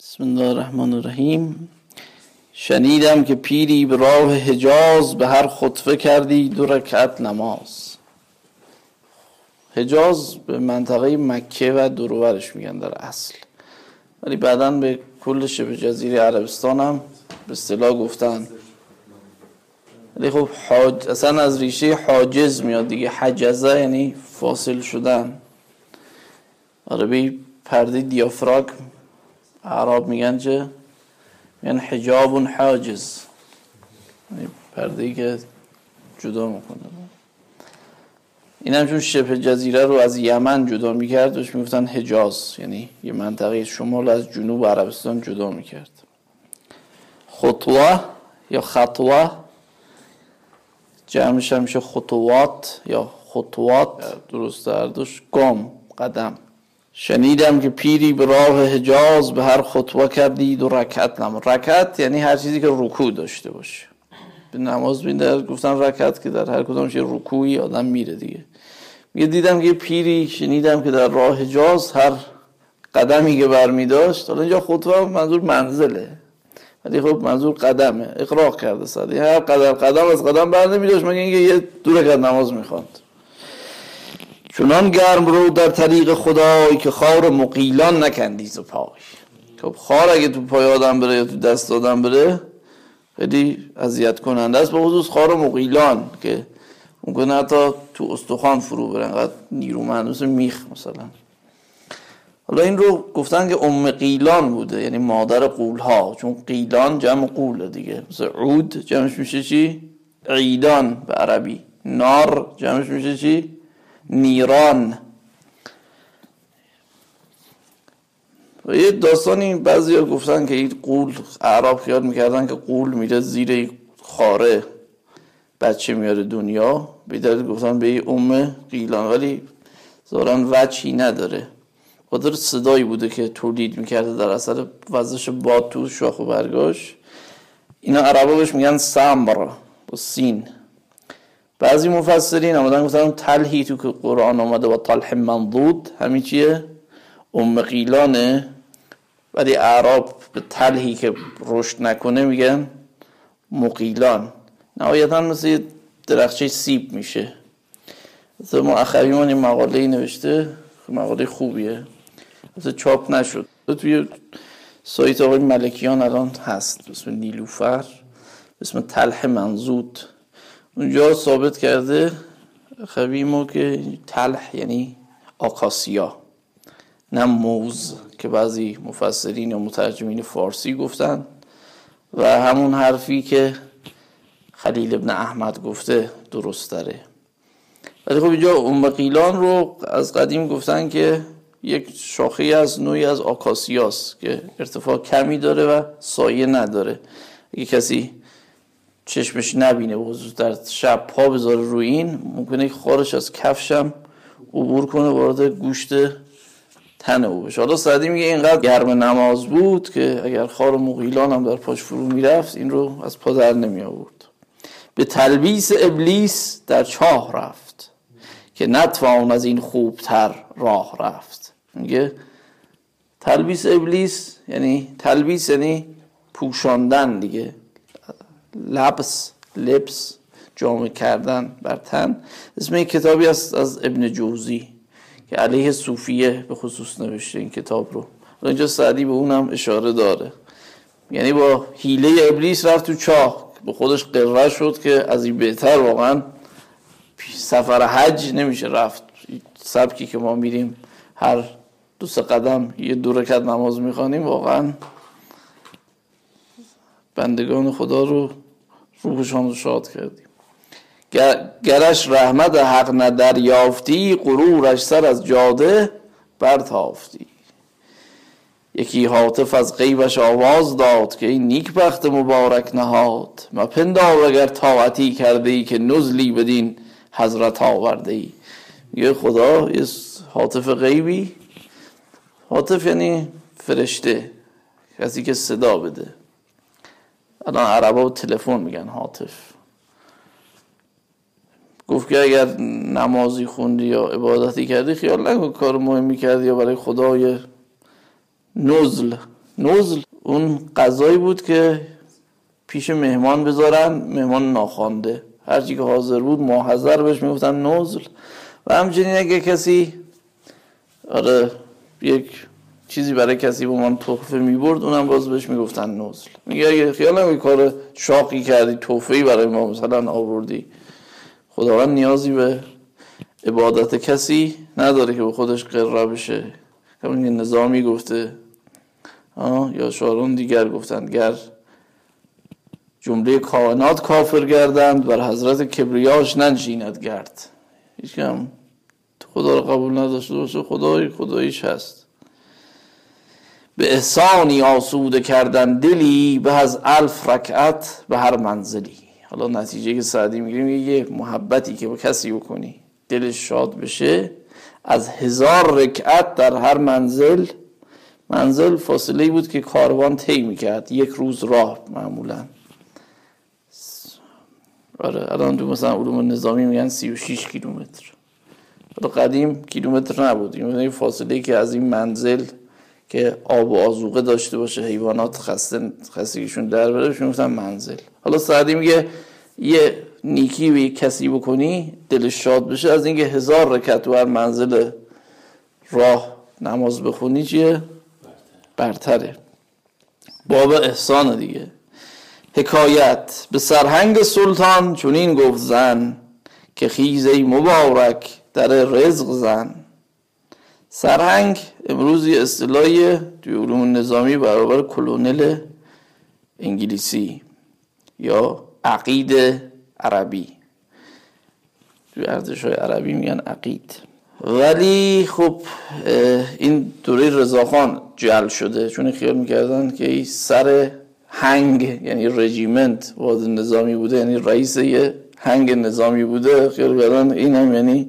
بسم الله الرحمن الرحیم. شنیدم که پیری به راه حجاز به هر خطفه کردی دو رکعت نماز. حجاز به منطقه مکه و دروبرش میگن در اصل. ولی بعدا به کل شبه جزیره عربستان هم به اصطلاح گفتن. ولی خب حاج... اصلا از ریشه حاجز میاد دیگه. حجزه یعنی فاصل شدن. عربی پرده دیافراگم عرب میگن چه؟ میگن حجاب حاجز. یعنی پرده ای که جدا می‌کنه. این هم چون شبه جزیره رو از یمن جدا می‌کرد دوش می‌گفتن حجاز. یعنی یه منطقه شمال از جنوب عربستان جدا می‌کرد. خطوه یا خطوه؟ جمعش هم میشه خطوات یا خطوات. درست دردش گام قدم. شنیدم که پیری به راه حجاز به هر خطوه کردید و رکعت نماز رکعت یعنی هر چیزی که رکوع داشته باشه. به نماز بین گفتن رکعت که در هر کدامش یه رکوعی آدم میره دیگه. میگه دیدم که پیری شنیدم که در راه حجاز هر قدمی که برمی داشت حالا اینجا خطوه منظور منزله. ولی خب منظور قدمه. اقراق کرده صدی هر قدم قدم از قدم بر نمی داشت مگه اینکه یه دو نماز می‌خواند چنان گرم رو در طریق خدای که خار مقیلان نکندی ز پای خب خار اگه تو پای آدم بره یا تو دست آدم بره خیلی اذیت کننده است به خصوص خار مقیلان که ممکنه حتی تو استخوان فرو بره انقدر نیرومند مثل میخ مثلا حالا این رو گفتن که ام قیلان بوده یعنی مادر قول ها چون قیلان جمع قوله دیگه مثل عود جمعش میشه چی؟ عیدان به عربی نار جمعش میشه چی؟ نیران و یه داستانی بعضی ها گفتن که این قول اعراب خیال می‌کردن که قول میره زیر خاره. بچه میاره دنیا بیدرد گفتن به این ام قیلان ولی زارن وچی نداره. خاطر صدایی بوده که تولید می‌کرده در اثر وزش باد تو شاخ و برگاش. اینا عربا بهش میگن سمبر با سین. بعضی مفسرین آمدن گفتن تلهی تو که قرآن آمده با تلح منضود همین چیه؟ ام قیلانه ولی اعراب به تلهی که رشد نکنه میگن مقیلان. نهایتا مثل درخچه سیب میشه. ما اخریمان این مقاله نوشته مقاله خوبیه. مثل چاپ نشد. توی سایت آقای ملکیان الان هست. اسم نیلوفر اسم تلح منزود اونجا ثابت کرده خبیمو که تلح یعنی آکاسیا نه موز که بعضی مفسرین و مترجمین فارسی گفتن. و همون حرفی که خلیل ابن احمد گفته درست داره ولی خب اینجا ام قیلان رو از قدیم گفتن که یک شاخه از نوعی از آکاسیاست که ارتفاع کمی داره و سایه نداره. اگه کسی چشمش نبینه و در شب پا بذاره روی این. ممکنه خارش از کفشم عبور کنه وارد گوشت تن او بشه. حالا سعدی میگه اینقدر گرم نماز بود که اگر خار مغیلان هم در پاش فرو می‌رفت این رو از پا در نمی آورد. به تلبیس ابلیس در چاه رفت که نتوان از این خوبتر راه رفت. میگه تلبیس ابلیس یعنی تلبیس یعنی پوشاندن دیگه. لبس لبس جامع کردن بر تن. اسم این کتابی است از ابن جوزی که علیه صوفیه به خصوص نوشته این کتاب رو. اینجا سعدی به اونم اشاره داره. یعنی با حیله ابلیس رفت تو چاه. به خودش قره شد که از این بهتر واقعا سفر حج نمیشه رفت. سبکی که ما میریم هر دو سه قدم یه دو رکعت نماز می‌خوانیم واقعا بندگان خدا رو روحشان رو شاد کردیم. گرش رحمت حق ندر یافتی غرورش سر از جاده برتافتی. یکی حاطف از غیبش آواز داد که این نیک بخت مبارک نهاد. مپندار اگر طاعتی کرده ای که نزلی بدین حضرت آورده ای. یه خدا یه حاطف غیبی. حاطف یعنی فرشته. کسی که صدا بده. الان عربا تلفن میگن حاطف. گفت که اگر نمازی خوندی یا عبادتی کردی خیال نکن کار مهمی کردی یا برای خدای نزل. نوزل اون غذایی بود که پیش مهمان بذارن مهمان ناخوانده. هرچی که حاضر بود محضر بهش می‌گفتن نوزل و همچنین اگه کسی آره یک چیزی برای کسی به من تحفه می‌برد اونم باز بهش می‌گفتن نوزل میگه اگه خیال کار شاقی کردی تحفه برای ما مثلا آوردی. خداوند نیازی به عبادت کسی نداره که به خودش قرار بشه. همین نظامی گفته. یا شعرون دیگر گفتند گر جمله کائنات کافر گردند بر حضرت کبریاش ننشیند گرد. هیچ کم خدا رو قبول نداشته باشه خدای خداییش هست. به احسانی آسوده کردن دلی به از الف رکعت به هر منزلی. حالا نتیجه که سعدی می‌گیریم یه محبتی که با کسی بکنی دلش شاد بشه از هزار رکعت در هر منزل منزل فاصله بود که کاروان طی می‌کرد یک روز راه معمولا. آره الان تو مثلا علوم نظامی میگن 36 کیلومتر. قدیم کیلومتر نبود این فاصله که از این منزل که آب و آزوقه داشته باشه حیوانات خسته خستگیشون در بره می‌گفتن منزل. حالا سعدی میگه یه نیکی به کسی بکنی دلش شاد بشه از اینکه هزار رکت بر منزل راه نماز بخونی چیه؟ برتره. باب احسان دیگه. حکایت به سرهنگ سلطان چونین گفت زن که خیزه مبارک در رزق زن. سرهنگ امروز یه اصطلاحی توی علوم نظامی برابر کلونل انگلیسی یا عقید عربی. توی ارزش های عربی میگن عقید. ولی خب این دوره رضاخان جل شده چون خیال می‌کردن که این سر هنگ یعنی رژیمنت واد نظامی بوده یعنی رئیس یه هنگ نظامی بوده. خیال کردن این هم یعنی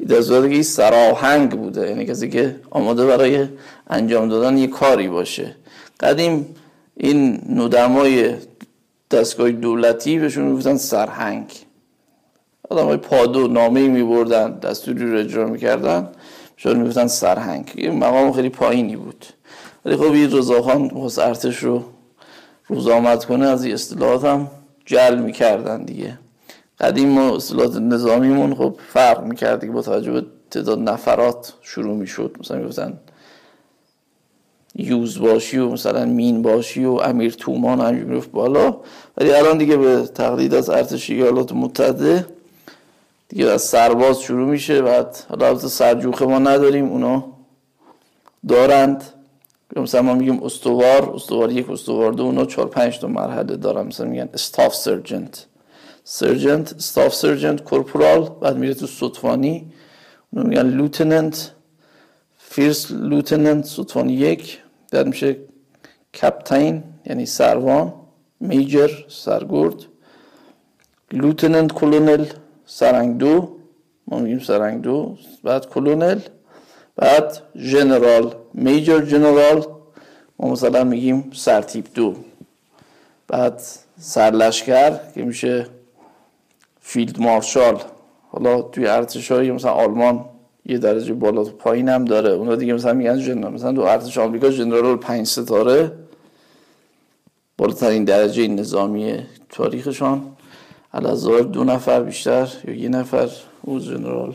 این سراهنگ بوده. یعنی کسی که آماده برای انجام دادن یه کاری باشه. قدیم این نودمای دستگاه دولتی بهشون می‌گفتن سرهنگ. آدم های پادو نامه می بردن دستوری رو اجرا می‌کردن بهشون می‌گفتن سرهنگ. یه مقام خیلی پایینی بود. ولی خب این رضاخان خواست ارتش رو روز آمد کنه از این اصطلاحات هم جل می‌کردن دیگه. قدیم ما اصطلاحات نظامیمون خب فرق می‌کرد با توجه به تعداد نفرات شروع می‌شد. مثلا می‌گفتن یوز باشی و مثلا مین باشی و امیر تومان هم گفت بالا. ولی الان دیگه به تقلید از ارتش ایالات متحده دیگه از سرباز شروع میشه. بعد حالا سرجوخه ما نداریم اونا دارند. مثلا ما میگیم استوار استوار یک استوار دو اونا چهار پنج تا مرحله دارن. مثلا میگن استاف سرجنت سرجنت استاف سرجنت کورپورال بعد میره تو سطفانی اونو میگن lieutenant first lieutenant ستوان یک بعد میشه captain یعنی سروان major سرگرد lieutenant colonel سرهنگ دو ما میگیم سرهنگ دو بعد colonel بعد general major general ما مثلا میگیم سرتیپ دو بعد سرلشکر که میشه field marshal. حالا توی ارتش های مثلا آلمان یه درجه بالا تو پایین هم داره. اونا دیگه مثلا میگن general. مثلا تو ارتش آمریکا general پنج ستاره. بالاترین درجه نظامی تاریخشان. الازار دو نفر بیشتر یا یه نفر او general.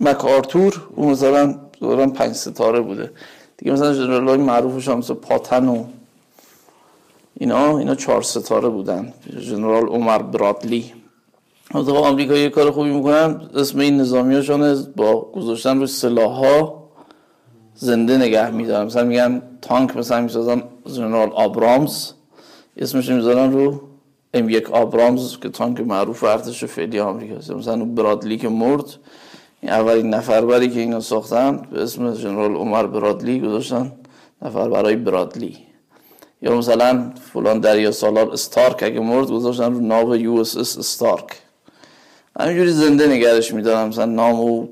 مک آرتور اون مثلا دوران پنج ستاره بوده. دیگه مثلا general های معروفش هم مثل پاتن و اینا. اینا چهار ستاره بودن. جنرال عمر برادلی. مثلا آمریکا یه کار خوبی می‌کنن. اسم این نظامیاشون با گذاشتن روی سلاح ها زنده نگه میدارن. مثلا میگن تانک مثلا می‌سازن جنرال آبرامز. اسمش می‌ذارن رو ام یک آبرامز که تانک معروف ارتش فعلی آمریکا مثلا اون برادلی که مرد. این اولین نفر بری که اینا ساختن به اسم جنرال عمر برادلی گذاشتن. نفربر برادلی. یا مثلا فلان دریا سالار استارک اگه مرد گذاشتن رو ناو USS Stark. همینجوری زنده نگهش میدارن. مثلا نام و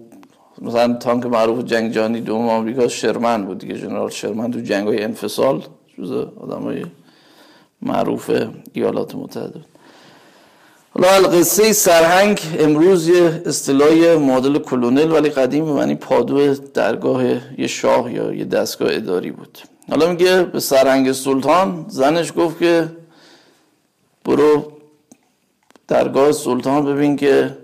مثلا تانک معروف جنگ جهانی دوم آمریکا شرمن بود دیگه. general شرمن تو جنگ های انفصال جزو آدم های معروف ایالات متحده حالا القصه سرهنگ امروز یه اصطلاح معادل colonel ولی قدیم معنی پادو درگاه یه شاه یا یه دستگاه اداری بود. حالا میگه به سرنگ سلطان زنش گفت که برو درگاه سلطان ببین که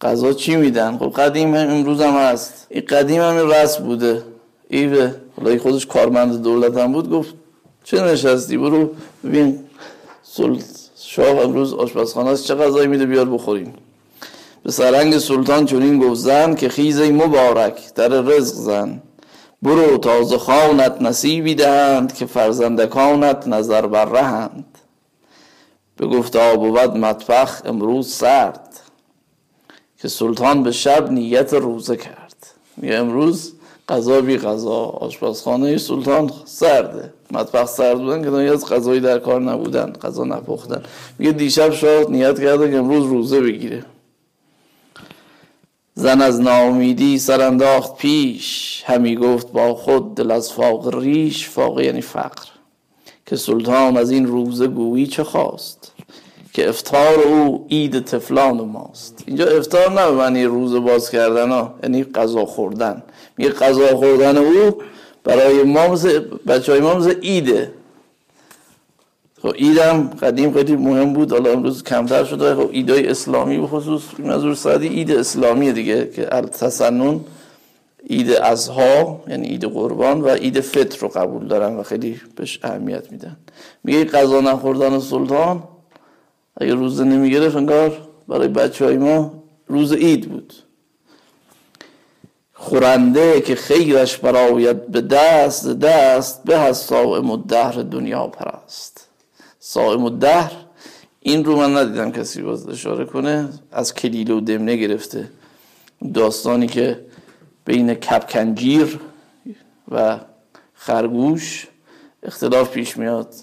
غذا چی میدن. خب قدیم هم امروز هم هست. این قدیم هم بوده. ایوه حالا خودش کارمند دولت هم بود گفت چه نشستی؟ برو ببین شاه امروز آشپزخانه چه غذایی میده؟ بیار بخوریم. به سرنگ سلطان چنین گفت زن که خیزه مبارک در رزق زن. برو تازه خانت نصیبی دهند که فرزندکانت نظر بر رهند به گفت آب مطبخ امروز سرد. که سلطان به شب نیت روزه کرد. میگه امروز غذا بی غذا آشپزخانه سلطان سرده. مطبخ سرد بودن که از غذایی در کار نبودن. غذا نپختن. میگه دیشب شاد نیت کرده که امروز روزه بگیره. زن از ناامیدی سر انداخت پیش. همی گفت با خود دل از فاق ریش. فاق یعنی فقر. که سلطان از این روزه گویی چه خواست؟ که افتار او عید تفلان ماست. اینجا افتار نه معنی روزه باز کردن ها یعنی غذا خوردن. میگه غذا خوردن او برای ما بچه های ما ایده خب ایدم قدیم خیلی مهم بود. حالا امروز کمتر شده. خب ایدای اسلامی به خصوص منظور سعدی اید اسلامی دیگه که تسنن اید ازها یعنی اید قربان و اید فطر رو قبول دارن و خیلی بهش اهمیت میدن. میگه غذا نخوردن سلطان اگه روزه نمی‌گرفت انگار برای بچه های ما روز اید بود. خورنده که خیرش براید به دست دست به از صائم و دهر دنیا پرست. صائم دهر این رو من ندیدم کسی باز اشاره کنه از کلیل و دمنه گرفته. داستانی که بین کپکنجیر و خرگوش اختلاف پیش میاد.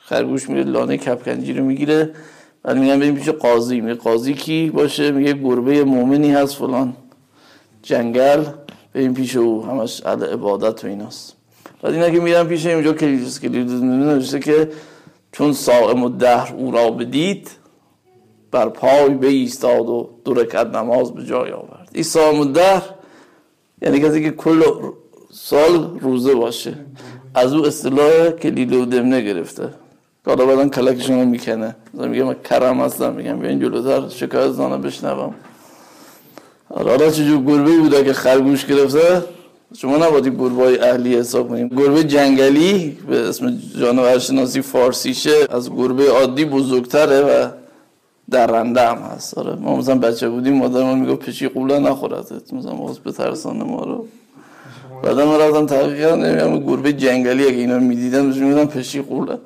خرگوش میره لانه کپکنجیر رو می‌گیره. بعد میگن بریم پیش قاضی. میگه قاضی کی باشه؟ میگه گربه مؤمنی هست فلان. جنگل. بریم پیش او. همش علی عبادت و ایناست. بعد اینا که میرن پیش اینجا کلیدوس نوشته که چون سائم و دهر او را بدید بر پای ایستاد و دو رکعت نماز به جای آورد. این سائم و دهر یعنی کسی که کل سال روزه باشه. از او اصطلاح کلیل و دمنه گرفته حالا بعدا کلکشون می‌کنه. میگه من کرم هستم میگم بیاین جلوتر شکایت زانه بشنوم. حالا چجور گربه بوده که خرگوش گرفته؟ شما نبادی گربه های اهلی حساب کنیم. گربه جنگلی به اسم جانور شناسی فارسیشه از گربه عادی بزرگتره و درنده هم هست. آره. ما مثلا بچه بودیم مادر ما می‌گفت پشی قوله نخورد مثلا به بترسان ما رو. بعدا ما رفتم تحقیق کردم گربه جنگلی اگه اینا می‌دیدن بهش می‌گفتن پشی قوله.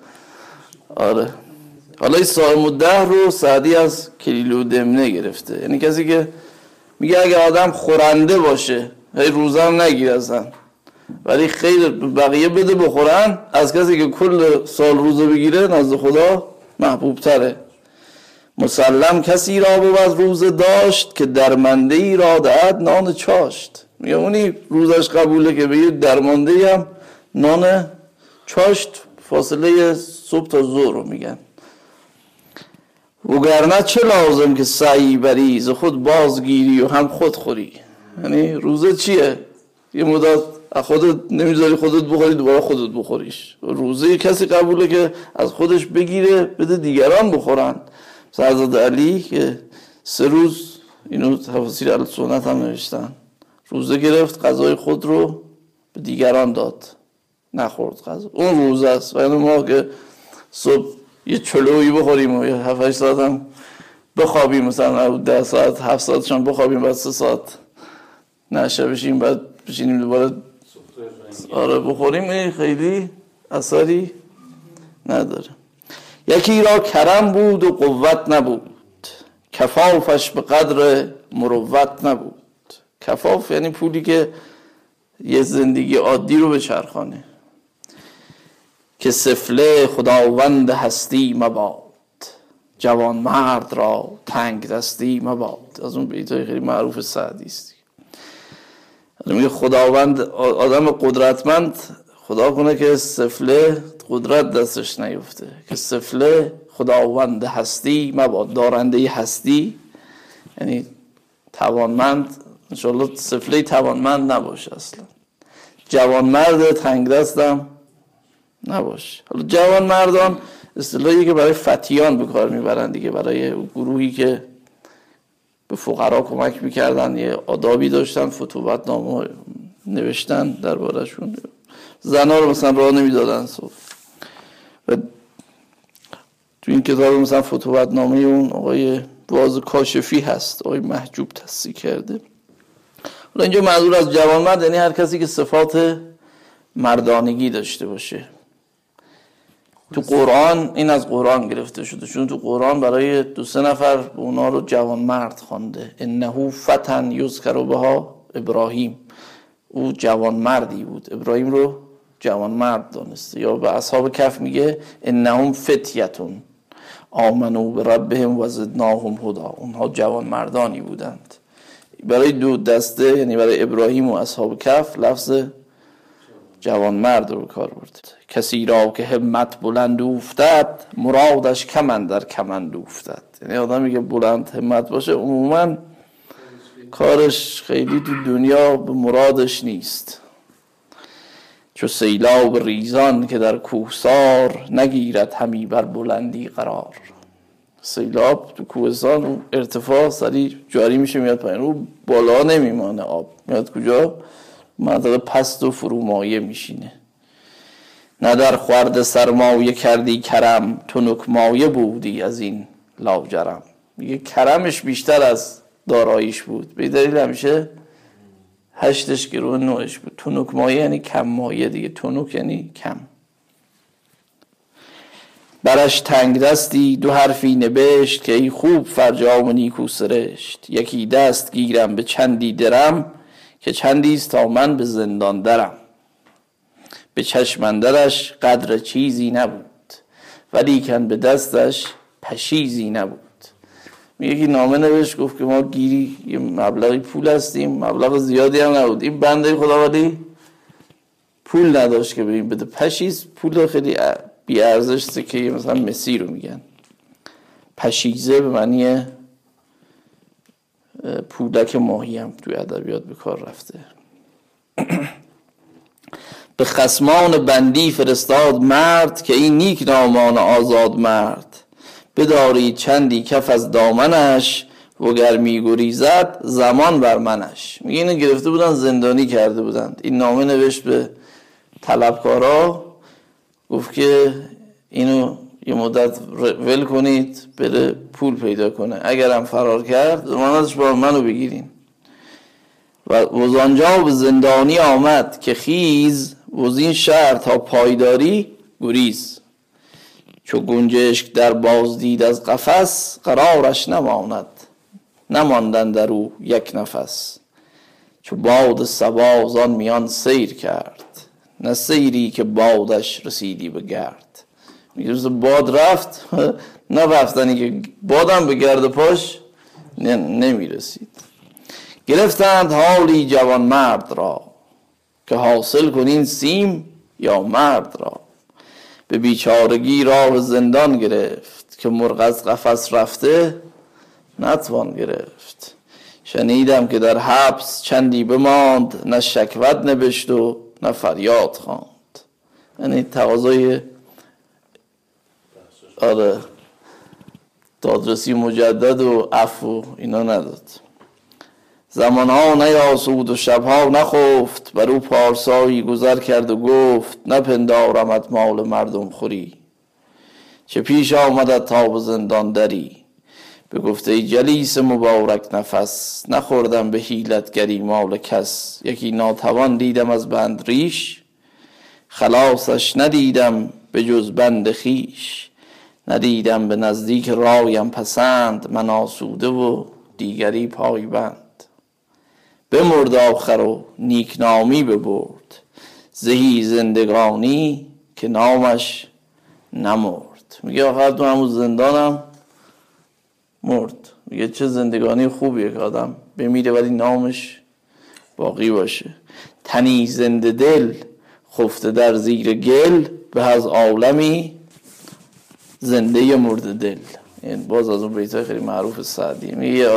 آره. حالا این صاحب ده رو سعدی از کلیلو دمنه گرفته. یعنی کسی که میگه اگه آدم خورنده باشه هی روزم نگیر ازن. ولی خیر بقیه بده بخورن. از کسی که کل سال روزه بگیره نزد خدا محبوب تره مسلم کسی را بود روزه داشت که درمنده ای را دهد نان چاشت. میگه اونی روزش قبوله که به درمانده هم نان چاشت فاصله صبح تا ظهر رو میگن. وگرنه چه لازم که سعی بری ز خود بازگیری و هم خود خوری؟ یعنی روزه چیه؟ یه مدت خودت نمی‌ذاری خودت بخوری دوباره خودت بخوریش. روزه کسی قبوله که از خودش بگیره بده دیگران بخورن. سرزاد علی که سه روز اینو تفاصیل علی سنت هم نوشتن. روزه گرفت غذای خود رو به دیگران داد. نخورد غذا. اون روزه است. و ما که صبح یه چلویی بخوریم و یه هفت ساعت هم بخوابیم. مثلا ده ساعت هفت ساعتشان بخوابیم بعد سه ساعت نشه بشیم بعد بشینیم دوباره آره بخوریم. خیلی اثری نداره. یکی را کرم بود و قوت نبود. کفافش به قدر مروت نبود. کفاف یعنی پولی که یه زندگی عادی رو به چرخانه که سفله خداوند هستی مباد. جوان مرد را تنگ دستی مباد. از اون بیتای خیلی معروف سعدی است. میگه خداوند آدم قدرتمند خدا کنه که سفله قدرت دستش نیفته. که سفله خداوند هستی مباد دارنده هستی. یعنی توانمند انشالله سفله توانمند نباشه اصلا. جوان مرد تنگ دستم نباشه. حالا جوان مردان اصطلاحی که برای فتیان به کار می‌برن دیگه برای گروهی که به فقرا کمک می‌کردن یه آدابی داشتن فتوبت نامه نوشتن دربارهشون. زنا رو مثلا راه نمی‌دادن صبح. تو این کتاب مثلا فتوبت نامه اون آقای باز کاشفی هست آقای محجوب تصدیق کرده. حالا اینجا منظور از جوان مرد یعنی هر کسی که صفات مردانگی داشته باشه. تو قرآن این از قرآن گرفته شده چون تو قرآن برای دو سه نفر به اونا رو جوان مرد خوانده. انهو فتن یذکر بها ابراهیم. او جوان مردی بود. ابراهیم رو جوان مرد دانسته. یا به اصحاب کف میگه انهم فتیتون. آمنو به ربهم و زدناهم هدا اونها جوان مردانی بودند. برای دو دسته یعنی برای ابراهیم و اصحاب کف لفظ جوان مرد رو کار برد. کسی را که همت بلند افتد مرادش کمند در کمند افتد یعنی آدمی که بلند همت باشه عموما کارش خیلی تو دنیا به مرادش نیست. چو سیلاب ریزان که در کوهسار نگیرد همی بر بلندی قرار. سیلاب تو کوهستان و ارتفاع سریع جاری میشه میاد پایین. رو بالا نمیمانه آب. میاد کجا؟ منطقه پست و فرومایه میشینه. نه در خورد سرمایه کردی کرم تو نکمایه بودی از این لاجرم. میگه کرمش بیشتر از داراییش بود. به دلیل همیشه هشتش گروه نوعش بود. تونک مایه یعنی کم مایه دیگه. تونک یعنی کم. برش تنگ دستی دو حرفی نبشت که ای خوب فرجام و نیکو سرشت. یکی دست گیرم به چندی درم که چندیست تا من به زندان درم. به چشمندرش قدر چیزی نبود. ولیکن به دستش پشیزی نبود. که نامه نوشت گفت که ما گیری یه مبلغی پول هستیم مبلغ زیادی هم نبود. این بنده خدا ولی پول نداشت که ببین بده. پشیز پول خیلی بی ارزش که مثلا مسی رو میگن. پشیزه به معنی پولک ماهی هم توی ادبیات به کار رفته. به خسمان بندی فرستاد مرد که این نیک نامان آزاد مرد. بدارید چندی کف از دامنش وگر میگریزد زمان بر منش. میگه اینو گرفته بودن زندانی کرده بودند. این نامه نوشت به طلبکارا گفت که اینو یه مدت ول کنید بره پول پیدا کنه. اگرم فرار کرد زمانتش با منو بگیرین. و وزانجا به زندانی آمد که خیز وزین شهر تا پایداری گریز. چو گنجشک در بازدید از قفس قرارش نماند نماندن در او یک نفس. چو باد سبا زان میان سیر کرد نه سیری که بادش رسیدی به گرد. میگه باد رفت نه رفتنی که بادم به گرد پاش نمی‌رسید. گرفتند حالی جوان مرد را که حاصل کنین سیم یا مرد را. به بیچارگی راه زندان گرفت که مرغ از قفس رفته نتوان گرفت. شنیدم که در حبس چندی بماند نه شکوت نبشت و نه فریاد خواند. یعنی تقاضای آره دادرسی مجدد و عفو اینا نداد. زمانها نیاسود و شبها نخفت بر او پارسایی گذر کرد و گفت نپندارمت مال مردم خوری چه پیش آمدت تا به زندان دری؟ به گفته جلیس مبارک نفس نخوردم به حیلتگری مال کس یکی ناتوان دیدم از بند ریش خلاصش ندیدم به جز بند خیش ندیدم به نزدیک رایم پسند من آسوده و دیگری پایبند. بمرد آخر و نیکنامی ببرد. زهی زندگانی که نامش نمرد. میگه آخر تو همون زندانم مرد. میگه چه زندگانی خوبیه که آدم بمیره ولی نامش باقی باشه. تنی زنده دل خفته در زیر گل به از عالمی زنده مرد دل. این باز از اون بیتای خیلی معروف سعدی. میگه یه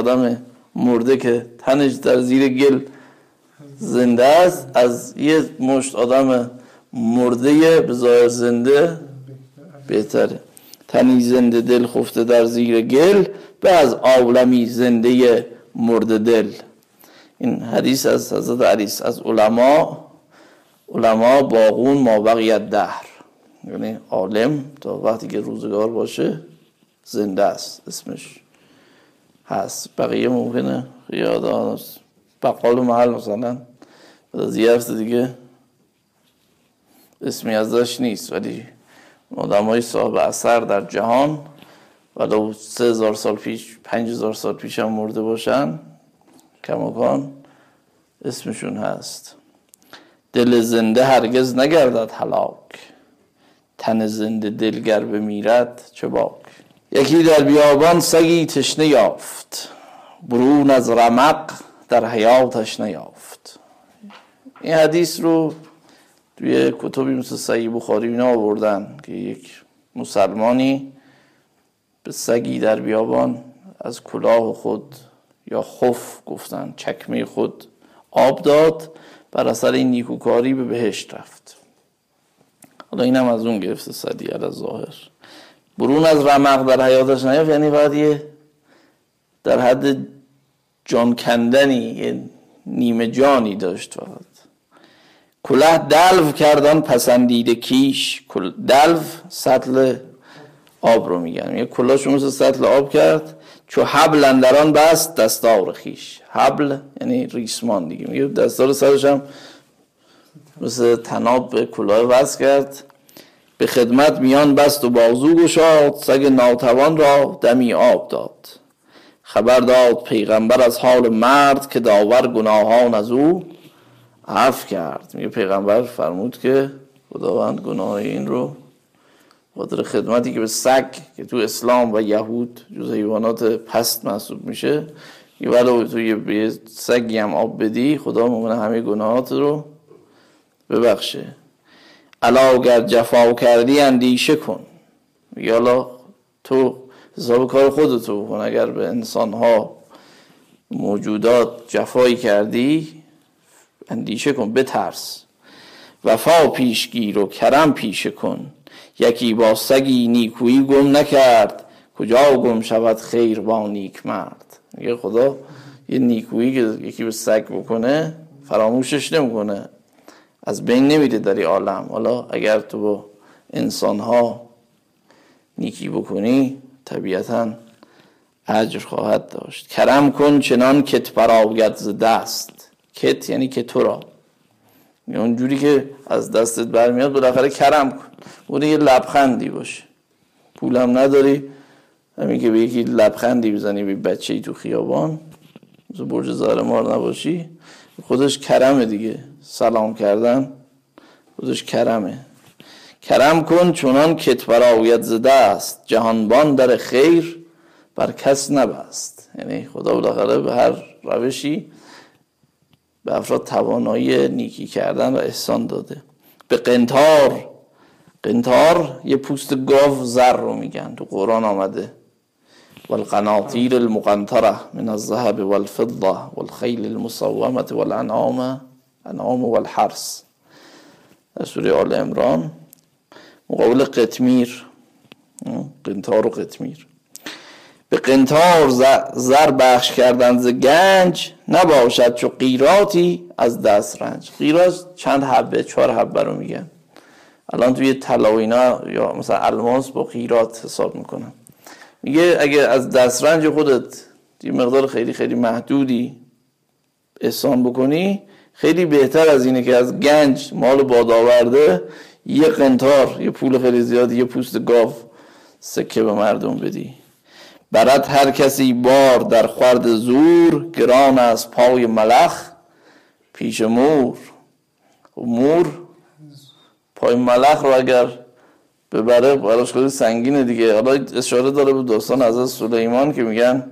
مرده که تنش در زیر گل زنده است از یه مشت آدم مرده به ظاهر زنده بهتره. تنی زنده دل خفته در زیر گل به از عالمی زنده مرده دل. این حدیث از حضرت علیس از علما علما باغون ما بقیت دهر. یعنی عالم تا وقتی که روزگار باشه زنده است اسمش. هست. بقیه ممکنه یاد بقال و محل مثلا. از یه هفته دیگه اسمی ازش نیست ولی آدم های صاحب اثر در جهان ولو سه هزار سال پیش پنج هزار سال پیش هم مرده باشن. کماکان اسمشون هست. دل زنده هرگز نگردد هلاک. تن زنده دلگر بمیرد چه باک. یکی در بیابان سگی تشنه یافت برون از رمق در حیاتش نیافت. این حدیث رو توی کتبی مثل سعی بخاری اینا آوردن که یک مسلمانی به سگی در بیابان از کلاه خود یا خف گفتن چکمه خود آب داد بر اثر این نیکوکاری به بهشت رفت. حالا اینم از اون گرفته صدی از ظاهر. برون از رمق در حیاتش نیافت یعنی باید یه در حد جان کندنی یه نیمه جانی داشت فقط. کله دلو کردن پسندیده کیش. دلو سطل آب رو میگن. یه کلاش مثل سطل آب کرد چو حبل اندران بست دستار خیش. حبل یعنی ریسمان دیگه. میگه دستار سرش هم مثل تناب به کلاه وصل کرد. به خدمت میان بست و بازو گشاد سگ ناتوان را دمی آب داد. خبر داد پیغمبر از حال مرد که داور گناهان از او عفو کرد. میگه پیغمبر فرمود که خداوند گناه این رو خاطر خدمتی که به سگ که تو اسلام و یهود جز حیوانات پست محسوب میشه یه ولو تو یه سگی هم آب بدی خدا ممکنه همه گناهات رو ببخشه. علا اگر جفا کردی اندیشه کن. میگه حالا تو حساب کار خودتو کن اگر به انسان ها موجودات جفایی کردی اندیشه کن بترس. وفا پیشگیر و کرم پیشه کن. یکی با سگی نیکویی گم نکرد. کجا گم شود خیر با نیک مرد میگه خدا یه نیکویی که یکی به سگ بکنه فراموشش نمی‌کنه. از بین نمیده در عالم. حالا اگر تو با انسان ها نیکی بکنی طبیعتا اجر خواهد داشت. کرم کن چنان کت براید ز دست. کت یعنی که تو را. اونجوری که از دستت برمیاد بالاخره کرم کن. بوده یه لبخندی باشه پولم نداری. همین که به یکی لبخندی بزنی به بچه ای تو خیابان. برج زهر مار نباشی. خودش کرمه دیگه. سلام کردن خودش کرمه. کرم کن چونان کت براویت زده است جهانبان در خیر بر کس نبست. یعنی خدا بالاخره به هر روشی به افراد توانایی نیکی کردن و احسان داده. به قنتار قنتار یه پوست گاو زر رو میگن تو قرآن آمده. والقناطیر المقنطره من الذهب والفضه والخیل المصومه والانعام انعام والحرس در سوره آل امران مقابل قطمیر قنتار و قطمیر به قنتار زر بخش کردن ز گنج نباشد چو قیراتی از دست رنج. قیرات چند حبه چهار حبه رو میگن. الان توی طلا اینا یا مثلا الماس با قیرات حساب می‌کنن. میگه اگه از دسترنج خودت یه مقدار خیلی خیلی محدودی احسان بکنی خیلی بهتر از اینه که از گنج مال باد آورده یه قنتار یه پول خیلی زیاد یه پوست گاو سکه به مردم بدی. برد هر کسی بار در خورد زور گران از پای ملخ پیش مور. خب مور پای ملخ رو اگر ببره براش خیلی سنگینه دیگه. حالا اشاره داره به داستان از سلیمان که میگن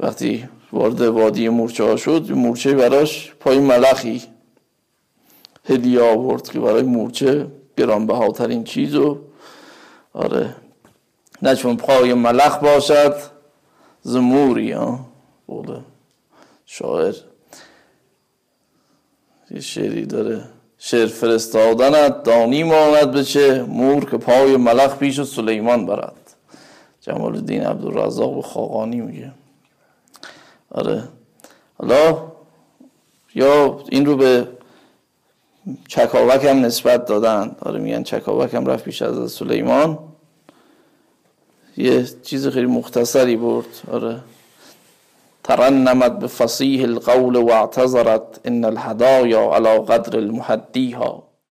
وقتی وارد وادی مورچه ها شد مورچه براش پای ملخی هدیه آورد که برای مورچه گرانبهاترین چیز و آره نه چون پای ملخ باشد. زموری ها بوده. شاعر. یه شعری داره. شعر فرستادنت. دانی ماند به چه مور که پای ملخ پیش سلیمان برد. جمال الدین عبدالرزاق به خاقانی میگه. آره. حالا یا این رو به چکاوک هم نسبت دادن. آره میگن چکاوک هم رفت پیش از سلیمان. یه چیز خیلی مختصری برد. آره. ترنمت بفصيح القول واعتذرت إن الهدايا على قدر المحديها